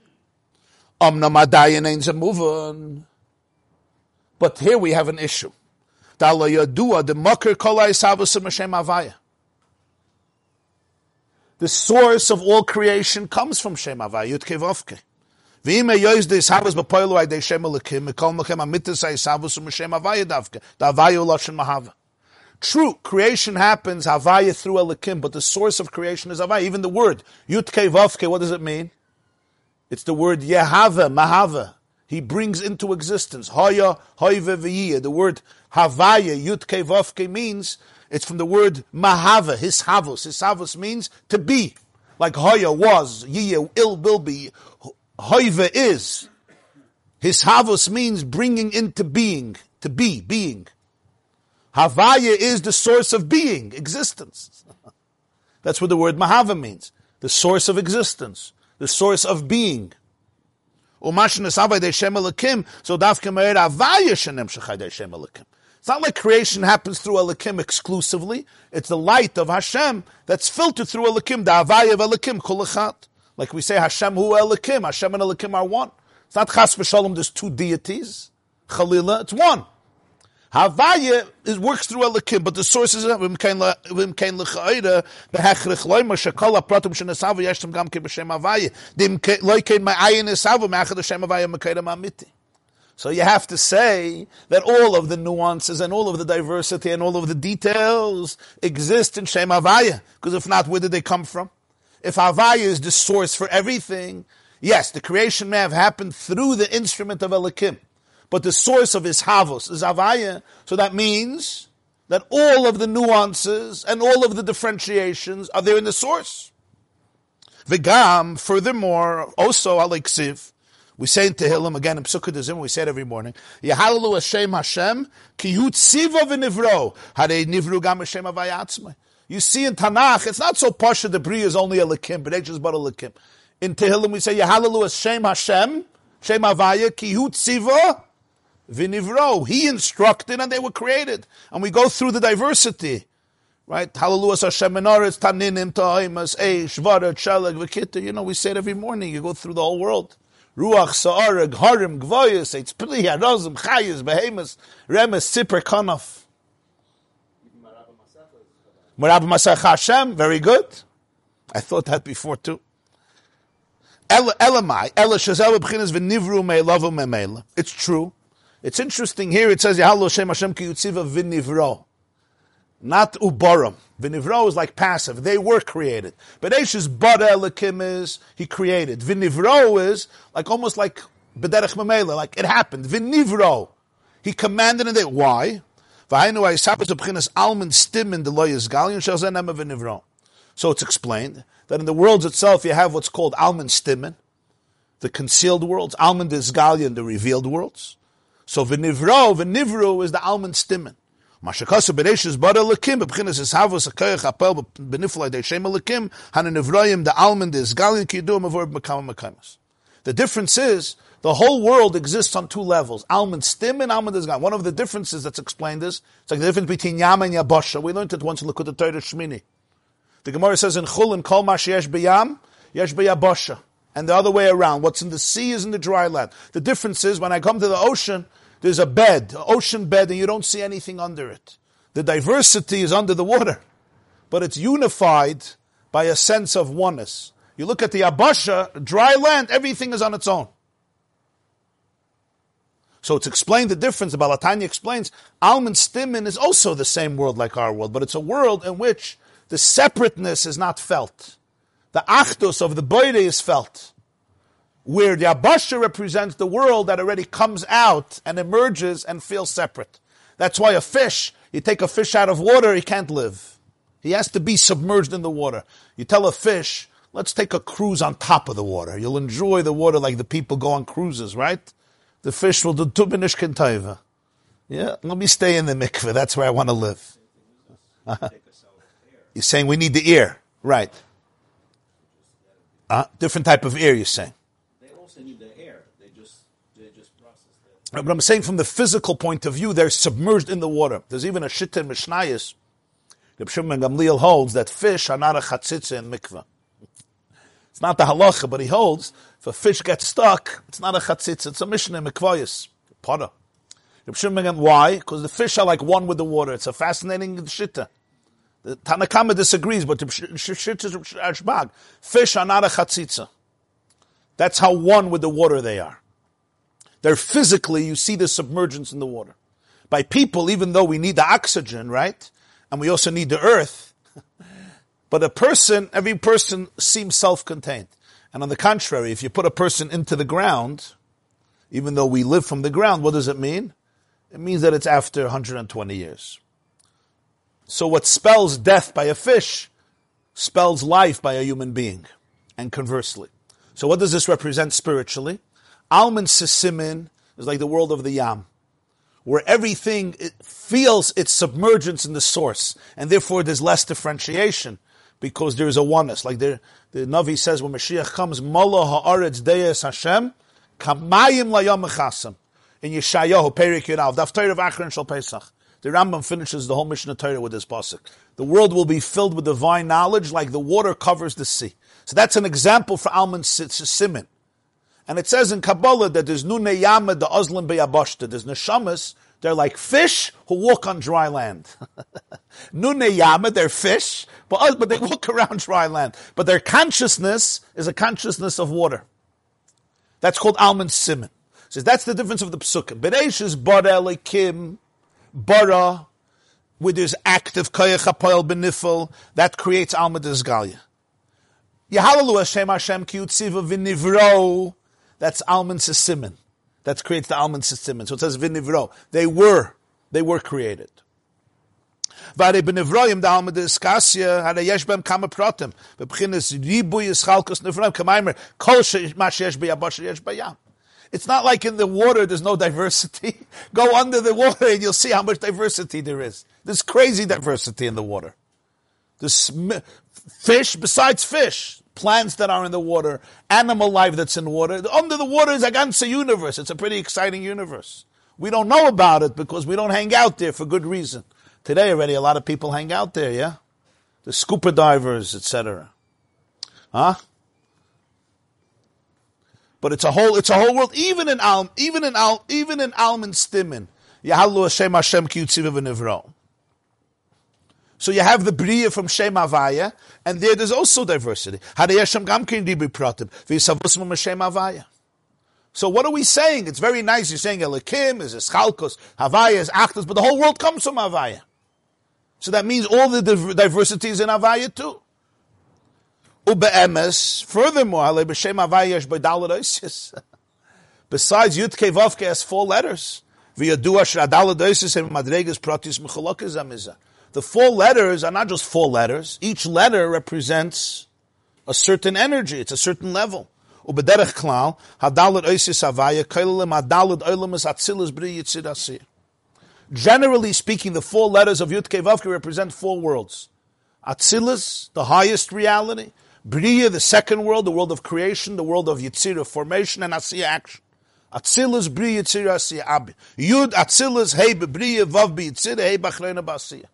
But here we have an issue. The source of all creation comes from Shem Havaya, Yud. ואם היועז די סבוס בפוילו על די שם אלוקים, מכל מכם המיתוס אי סבוס ומשם הוויה דווקא, the הוויה הוא לשון mahava. True, creation happens, Havaya through Elikim, but the source of creation is Havaya. Even the word, Yutke Vavke, what does it mean? It's the word Yehava, Mahava. He brings into existence. Haya, Hoive V'yiyah. The word Havaya, Yutke Vavke means, it's from the word Mahava, his havos. His havos means to be. Like Hoya was, Yiyah, ill will be, Hoiva is. His havos means bringing into being, to be, being. Havaya is the source of being, existence. That's what the word Mahava means. The source of existence, the source of being. So It's not like creation happens through Elikim exclusively. It's the light of Hashem that's filtered through Elikim, the Havaya of Elikim, Kulachat. Like we say, Hashem hu Elikim, Hashem and Elikim are one. It's not Chas v'shalom, there's two deities. Chalila, it's one. Havaya is, works through Elikim, but the source is v'im kein l'chayra b'hechrich loyma shekol apratum shenesavu yeshtem gam ke b'shem Havaya dim loy kein ma'ayin nesavu me'achad Hashem Havaya mekayra ma'amiti. So you have to say that all of the nuances and all of the diversity and all of the details exist in Shem Havaya. Because if not, where did they come from? If Havaya is the source for everything, yes, the creation may have happened through the instrument of Elikim, but the source of his Havos is Havaya, so that means that all of the nuances and all of the differentiations are there in the source. Vigam, furthermore, also Alexiv, we say in Tehillim again in Psukkah we say it every morning. Yehalalu Hashem Hashem ki hu tziva v'nivro nivru gam Hashem avayatzmai. You see in Tanakh, it's not so pasha the Bri is only a Likim, but just but a Likim. In Tehillim we say, Yehalalu Shem Hashem, Shem Avaya, Kihut Tziva, Vinivro. He instructed and they were created. And we go through the diversity. Right? Hallelujah, Hashem Menoritz, Taninim, Ta'imas, Eish, Vara, Chalag, Vakita. You know, we say it every morning. You go through the whole world. Ruach, Sa'arag, Harim, Gvoyas, Eitz, Pli, Harozim, Chayas, Behemoth, Remes, Sipper, Kanaf. Marab Masach Hashem, very good. I thought that before too. It's true. It's interesting here, it says, Yahalo Shem Hashem Ki Yutziva V'nivro. Not Ubaram. V'nivro is like passive. They were created. But Eish's Bara Elakim is, he created. V'nivro is like almost like B'derech Me'mela, like it happened. V'nivro. He commanded it. Why? So it's explained that in the worlds itself you have what's called almond stimmen, the concealed worlds. Almond is galion, the revealed worlds. So v'nivro, v'nivro is the almond stimmen. Mashakasu b'reishis bara lekim, b'chinas is havos ha'koyach apel b'niflai de shem lekim, hana nivroyim, the almond is galion ki yidum avor b'makam makamas. The difference is the whole world exists on two levels. Almond stim and almond is gone. One of the differences that's explained is it's like the difference between yam and yabasha. We learned it once in Likkut Torah Shmini. The Gemara says in Chulin, Kol Mash Yesh B'Yam, Yesh B'Yabasha. And the other way around. What's in the sea is in the dry land. The difference is when I come to the ocean, there's a bed, an ocean bed, and you don't see anything under it. The diversity is under the water, but it's unified by a sense of oneness. You look at the Abasha, dry land, everything is on its own. So it's explained the difference. The Baal HaTanya explains Alman Stimin is also the same world like our world, but it's a world in which the separateness is not felt. The Achdus of the Boire is felt. Where the Abasha represents the world that already comes out and emerges and feels separate. That's why a fish, you take a fish out of water, he can't live. He has to be submerged in the water. You tell a fish, let's take a cruise on top of the water. You'll enjoy the water like the people go on cruises, right? The fish will do tubinish kentaiva. Yeah, let me stay in the mikveh. That's where I want to live. Uh-huh. You're saying we need the ear, right? Uh, different type of ear. You're saying. They also need the air. They just they just process. But I'm saying from the physical point of view, they're submerged in the water. There's even a shit in Mishnayos. The Shimon Gamliel holds that fish are not a chatzitza in mikveh. It's not the halacha, but he holds if a fish gets stuck, it's not a chatzitza, it's a mishnah mikvayis, potter. Why? Because the fish are like one with the water. It's a fascinating shitta. The Tanna Kamma disagrees, but the shitta. Fish are not a chatzitza. That's how one with the water they are. They're physically, you see the submergence in the water. By people, even though we need the oxygen, right? And we also need the earth. But a person, every person seems self-contained. And on the contrary, if you put a person into the ground, even though we live from the ground, what does it mean? It means that it's after 120 years. So what spells death by a fish spells life by a human being, and conversely. So what does this represent spiritually? Alman Sisimin is like the world of the Yam, where everything feels its submergence in the source, and therefore there's less differentiation because there is a oneness. Like the, the Navi says, when Mashiach comes, Molo ha'aretz deyes Hashem, kamayim layam mechasam. In Yeshayahu, Perik Yirav, Daf Torah of Achron Shal Pesach. The Rambam finishes the whole Mishneh Torah with this pasuk. The world will be filled with divine knowledge like the water covers the sea. So that's an example for Alman Simin. And it says in Kabbalah that there's Nune Yama, the Oslim Beyabashta. There's Neshamas, they're like fish who walk on dry land. Nune Yama, they're fish, but, oh, but they walk around dry land. But their consciousness is a consciousness of water. That's called Alman Simon. Says that's the difference of the psukim. Bereish is bara lekim, bara, with his active koyach hapoel benifel, that creates Alma Dizgalia. Yahalalu Hashem Hashem ki v'nivro, that's Alman Sisimin. That creates the almond system. And So it says v'nivro. They were, they were created. It's not like in the water there's no diversity. Go under the water and you'll see how much diversity there is. There's crazy diversity in the water. There's fish besides fish, plants that are in the water, animal life that's in water. Under the water is a ganze universe. It's a pretty exciting universe. We don't know about it because we don't hang out there for good reason. Today already a lot of people hang out there, yeah? The scuba divers, etc. Huh? But it's a whole, it's a whole world. Even in Alm, even in Alm, even in Alman Stimin, Yahalu Hashem Hashem Ki V'Nivro. So you have the Bria from Shem Avaya, and there there's also diversity. Avaya. So what are we saying? It's very nice. You're saying Elikim is Eschalkos, Havaya is Achtas, but the whole world comes from Havaya. So that means all the div- diversity is in Havaya too. Ube'emes, furthermore. Besides Yud Kei has four letters. V'yadu asher adalet and madregas pratis mechalokes amizah. The four letters are not just four letters. Each letter represents a certain energy. It's a certain level. Generally speaking, the four letters of Yud Kei Vav Kei represent four worlds. Atzilus, the highest reality. Bria, the second world, the world of creation, the world of Yitzira, formation, and Asiya, action. Atzilus, Bria, Yitzira, Asiya, Abi. Yud, Atzilus, Hey, Bria, Vav, Yitzira, Hey, Bachrena, Basiya.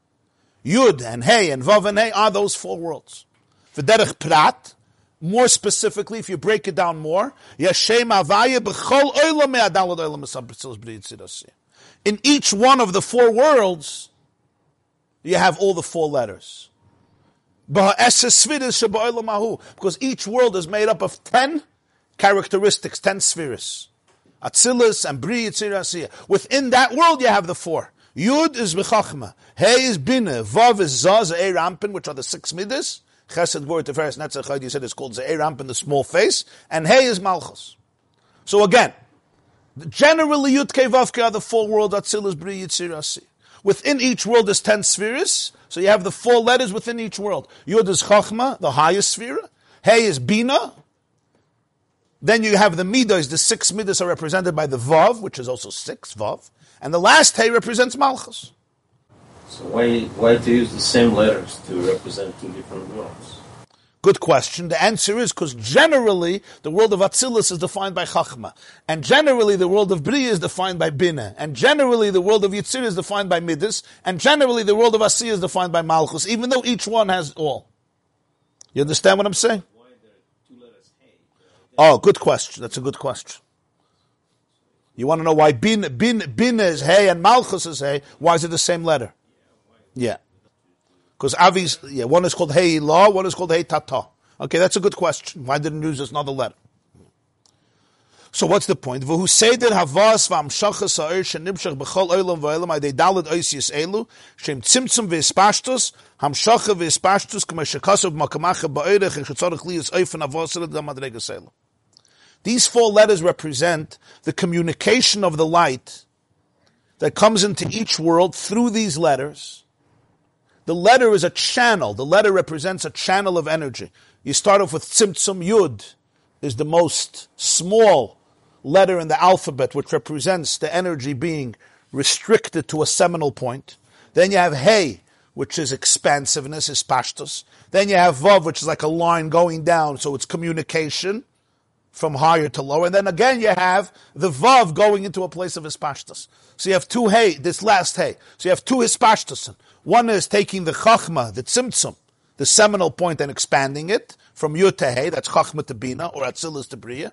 Yud and Hey and Vav and Hey are those four worlds. V'derech Prat, more specifically, if you break it down more, Yashem Avaya b'chol. In each one of the four worlds, you have all the four letters. Because each world is made up of ten characteristics, ten spheres. Atzilus and Bri Within that world you have the four. Yud is Bechachma. Hey is Bina. Vav is Zaz, Eir Rampin, which are the six midas. Chesed, Gvor, Teferes, Netzach, you said it's called Ze'er Anpin, the small face. And Hey is Malchus. So again, generally Yud Kei Vav Kei are the four worlds, Atzilus, Bri Yitzir Within each world is ten spheres. So you have the four letters within each world. Yud is Chachma, the highest sphere. Hey is Bina. Then you have the Midas, the six Midas are represented by the Vav, which is also six, Vav. And the last Hey represents Malchus. So why why to use the same letters to represent two different worlds? Good question. The answer is because generally the world of Atzilus is defined by Chachma, and generally the world of Bria is defined by Bina, and generally the world of Yitzir is defined by Midas, and generally the world of Asiya is defined by Malchus, even though each one has all. You understand what I'm saying? Why there two letters hey? Oh, good question. That's a good question. You want to know why Bin, Bin, Bin is Hey and Malchus is Hey? Why is it the same letter? Yeah. Because Avi's, yeah, one is called Hey Law, one is called Hey Tata. Okay, that's a good question. Why didn't use another letter? So what's the point? V'hu seder havas v'amshachas ha'er shenibshach b'chol oilam v'oilam adei dalad oisius elu shem tzimtzum v'espashtus hamshacha v'espashtus k'ma shekasav makamacha ba'oirech and chetzorach liyas oifen avosel da madregas elu. These four letters represent the communication of the light that comes into each world through these letters. The letter is a channel. The letter represents a channel of energy. You start off with Tzimtzum Yud, is the most small letter in the alphabet, which represents the energy being restricted to a seminal point. Then you have Hey, which is expansiveness, is pashtus. Then you have Vav, which is like a line going down, so it's communication from higher to lower. And then again you have the Vav going into a place of Hispashtus. So you have two Hey, this last Hey. So you have two Hispashtus. One is taking the Chachma, the Tzimtzum, the seminal point and expanding it from Yud to Hey, that's Chachma to Bina, or Atzilus to Bria.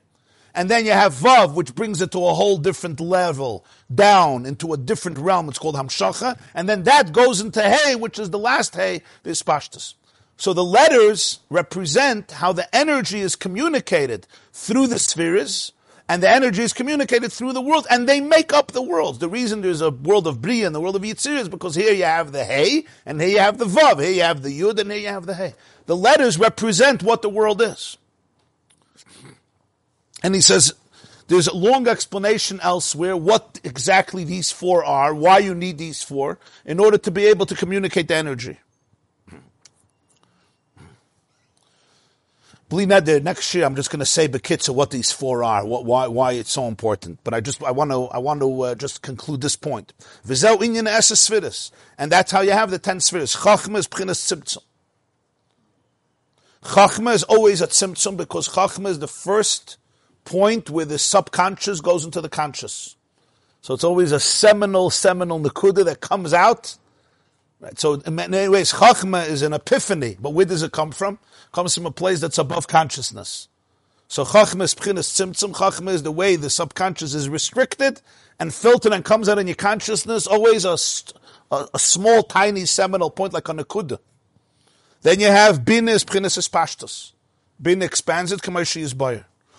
And then you have Vav, which brings it to a whole different level, down into a different realm. It's called Hamshacha. And then that goes into Hey, which is the last Hey, the Hispashtus. So the letters represent how the energy is communicated through the spheres, and the energy is communicated through the world, and they make up the worlds. The reason there's a world of Bria and the world of Yitzir is because here you have the Hey, and here you have the Vav, here you have the Yud, and here you have the Hey. The letters represent what the world is. And he says, there's a long explanation elsewhere what exactly these four are, why you need these four, in order to be able to communicate the energy. Next year I'm just going to say bekitza what these four are, what, why, why it's so important. But I just, I want to, I want to uh, just conclude this point. V'zeu inyan spheres. And that's how you have the ten spheres. Chachma is p'chinas tzimtzum. Chachma is always at tzimtzum because Chachma is the first point where the subconscious goes into the conscious. So it's always a seminal, seminal nakuda that comes out Right. So in many ways, Chachma is an epiphany, but where does it come from? It comes from a place that's above consciousness. So Chachma is Pchinas Tzimtzum. Chachma is the way the subconscious is restricted and filtered and comes out in your consciousness, always a, a, a small, tiny seminal point like a Nakuda. Then you have Bin is Pchinas is Pashtus. Bin expands it, Kamashi is Bayer.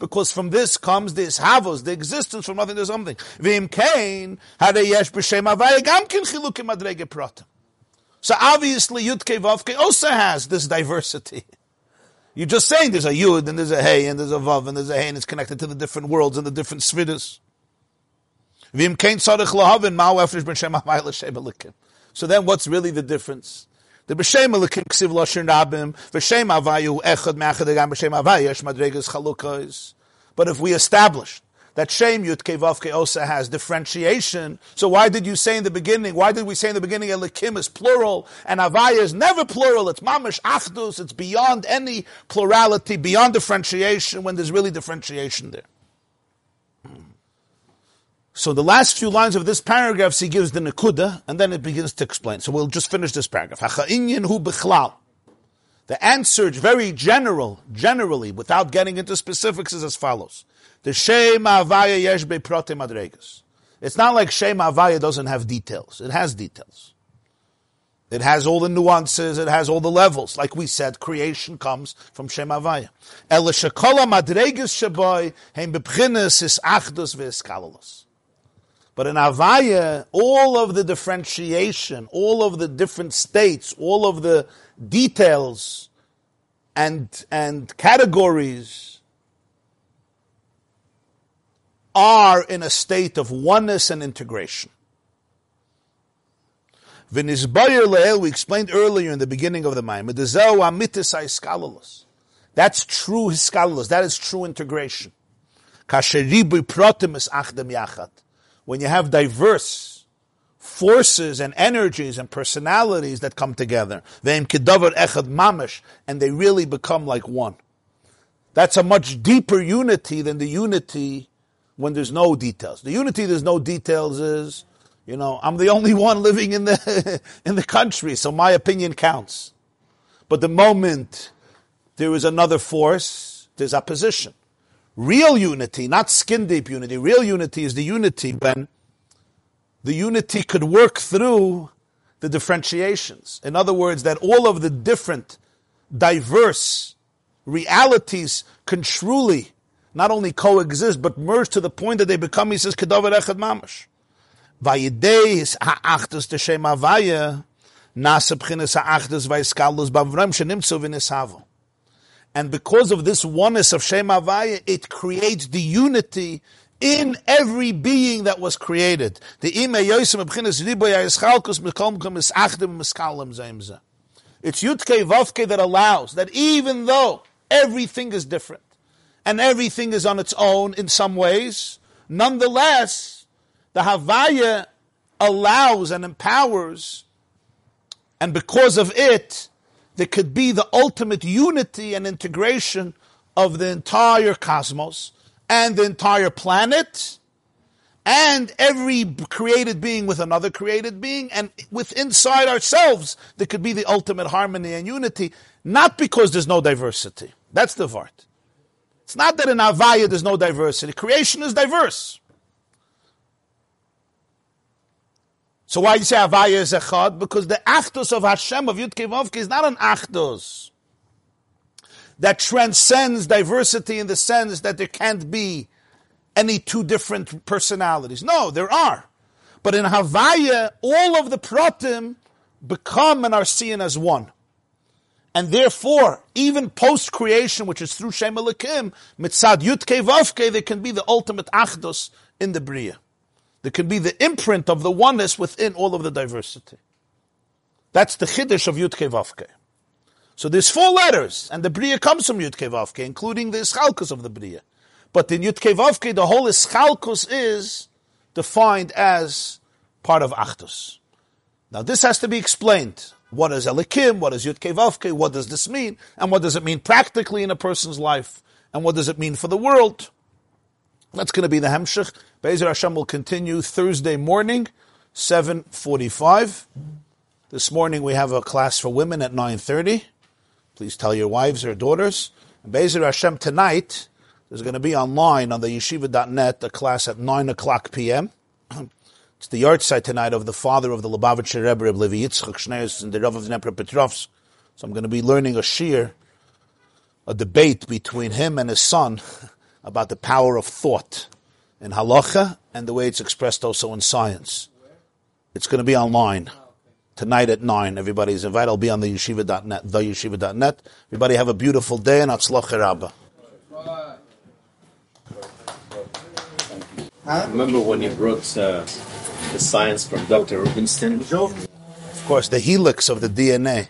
because from this comes this havos, the existence from nothing to something. Kain. So obviously Yud Vavke also has this diversity. You're just saying there's a Yud and there's a Hey and there's a Vav and there's a Hey and it's connected to the different worlds and the different elikim. So then what's really the difference? The b'shem ksiv v'shem avayu echad me'achad agam b'shem madregas chalukos. But if we establish that Shem Yud Kevavke Osa has differentiation, so why did you say in the beginning, why did we say in the beginning Elikim is plural and Avaya is never plural, it's Mamish Achdus, it's beyond any plurality, beyond differentiation when there's really differentiation there. So the last few lines of this paragraph, he gives the Nakuda, and then it begins to explain. So we'll just finish this paragraph. The answer very general, generally, without getting into specifics, is as follows. The Shem Avaya Yesh Prote Madregas. It's not like Shem Avaya doesn't have details. It has details. It has all the nuances, it has all the levels. Like we said, creation comes from Shem Avaya. El Shekola Madregas Shaboy Heim Bebchinis is Achdus Ve'eskalalos. But in Avaya, all of the differentiation, all of the different states, all of the details and, and categories are in a state of oneness and integration. V'nizbayer le'el, we explained earlier in the beginning of the Maimon, the zeu amitis That's true hiskalalus. That is true integration. Kasheribu protim is achdem yachat when you have diverse forces and energies and personalities that come together, echad mamesh, and they really become like one. That's a much deeper unity than the unity when there's no details. The unity there's no details is, you know, I'm the only one living in the in the country, so my opinion counts. But the moment there is another force, there's opposition. Real unity, not skin deep unity, real unity is the unity when the unity could work through the differentiations. In other words, that all of the different, diverse realities can truly not only coexist, but merge to the point that they become, he says, Kedavar Echad Mamash. Vayidei ha'achdus t'shem avaya, nasa b'chinas ha'achdus vayiskalus b'avram shenimtzu v'nisavo. And because of this oneness of Shem Havaya, it creates the unity in every being that was created. It's Yutke Vavke that allows that even though everything is different and everything is on its own in some ways, nonetheless, the Havaya allows and empowers, and because of it, there could be the ultimate unity and integration of the entire cosmos and the entire planet and every created being with another created being and with inside ourselves there could be the ultimate harmony and unity not because there's no diversity. That's the vart it's not that in avaya there's no diversity. Creation is diverse So why do you say Avaya is Echad? Because the Achdus of Hashem, of Yud Kevavke, is not an Achdus that transcends diversity in the sense that there can't be any two different personalities. No, there are. But in Havaya, all of the pratim become and are seen as one. And therefore, even post creation, which is through Shem Elikim, mitzad Yud Vavke, there can be the ultimate achdus in the Bria. There can be the imprint of the oneness within all of the diversity. That's the chiddush of Yud Vavke. So there's four letters, and the Bria comes from Yud Vavke, including the Ischalkus of the Bria. But in Yud Vavke, the whole Ischalkus is defined as part of Achdus. Now this has to be explained. What is Elikim? What is Yud Vavke? What does this mean? And what does it mean practically in a person's life? And what does it mean for the world? That's going to be the Hemshech. Bezer Hashem will continue Thursday morning, 7.45. This morning we have a class for women at 9.30. Please tell your wives or daughters. And Bezer Hashem tonight, there's going to be online on the yeshiva.net a class at 9 o'clock p.m. It's the yahrzeit tonight of the father of the Lubavitcher Rebbe, Reb Levi Yitzchak Shneis, and the Rav of Dnepropetrovsk. So I'm going to be learning a shir, a debate between him and his son about the power of thought in halacha and the way it's expressed also in science. It's going to be online tonight at 9. Everybody's invited. I'll be on the yeshiva.net, theyeshiva.net. Everybody have a beautiful day and atzloch rabba. Remember when you brought uh, the science from Dr. Rubinstein? Of course, the helix of the DNA,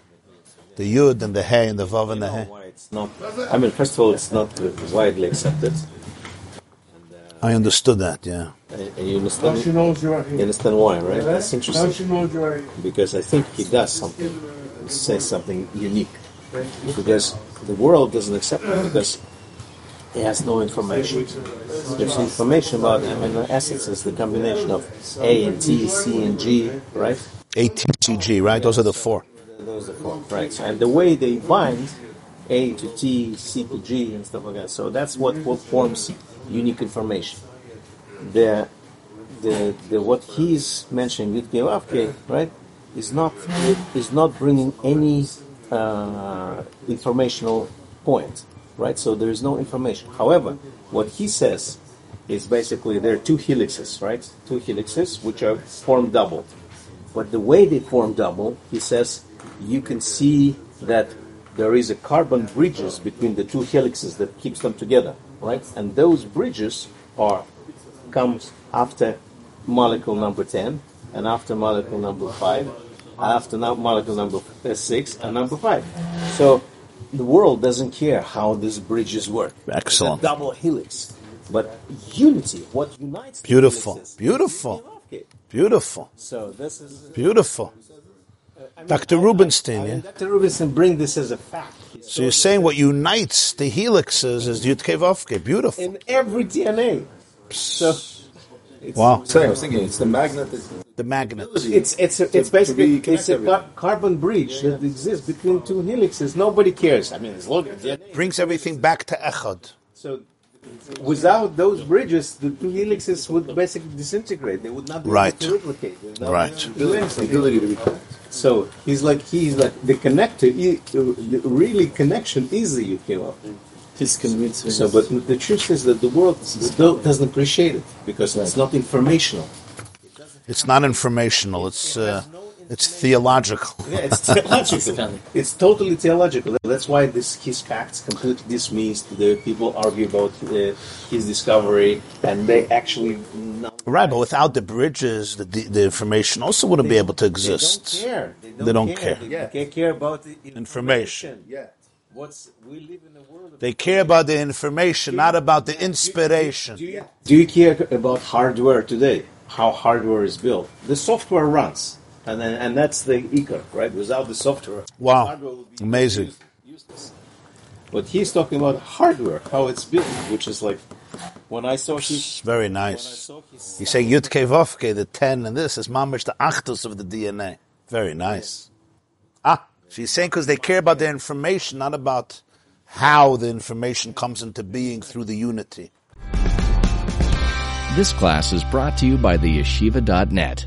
the yud and the hay and the vav and the know hay. why it's not. I mean, first of all, it's not widely accepted. Uh, I understood that, yeah. And, and you Now understand? she knows you are You understand why, right? That's Now interesting she knows you are here. because I think he does something, he says something unique. Because the world doesn't accept it because he has no information. There's information about amino acids as the combination of A and T, C and G, right? ATCG, right? Those are the four. Those are four, right? And the way they bind A to T, C to G, and stuff like that. So that's what, what forms unique information. The the, the what he's mentioning, Yudke Vavke, right, is not is not bringing any uh, informational point, right? So there is no information. However, what he says is basically there are two helixes, right? Two helixes which are formed double. But the way they form double, he says, you can see that there is a carbon bridges between the two helixes that keeps them together, right? And those bridges are comes after molecule number 10 and after molecule number 5 after now molecule number uh, 6 and number 5 so the world doesn't care how these bridges work Excellent. Double helix but unity what unites Beautiful. Beautiful. Beautiful. so this is Beautiful. I mean, Dr. I- Rubinstein, yeah? Dr. Rubinstein bring this as a fact So you're saying what unites the helixes is Yudke Vavke. Beautiful. in every DNA so Wow. Sorry, I was thinking it's the magnet. That, The magnet. It's it's a, it's to be basically it's a car- carbon bridge that exists between two helixes. Nobody cares. I mean, it's look at DNA. Brings everything back to Echad. So without those bridges, the two helixes would basically disintegrate. They would not be Right. able to replicate. They Right. be able to do the ability to be. So he's like he's like the connector. He, the really connection is the UKO. He's convinced. So, but the truth is that the world doesn't appreciate it because it's not informational. It's not informational. It's uh, it's theological. Yeah, it's theological. it's totally theological. That's why this his facts completely dismissed. The people argue about uh, his discovery, and they actually not, Right, but without the bridges, the the information also wouldn't be able to exist. they exist. don't care. They don't, They don't care. care. They don't care about the Information. Yeah. What's we live in a world. Of They care about the information, not about the inspiration. Do you, do you care about hardware today? How hardware is built? The software runs, and then, and that's the ikar, right? Without the software, Wow. hardware would be Amazing. useless. But he's talking about hardware, how it's built, which is like when I saw his. Very nice. saw his You say Yudke Vavke, the 10 and this is mamish the achtus of the DNA. Very nice. Ah, she's saying because they care about the information, not about how the information comes into being through the unity. This class is brought to you by the yeshiva.net.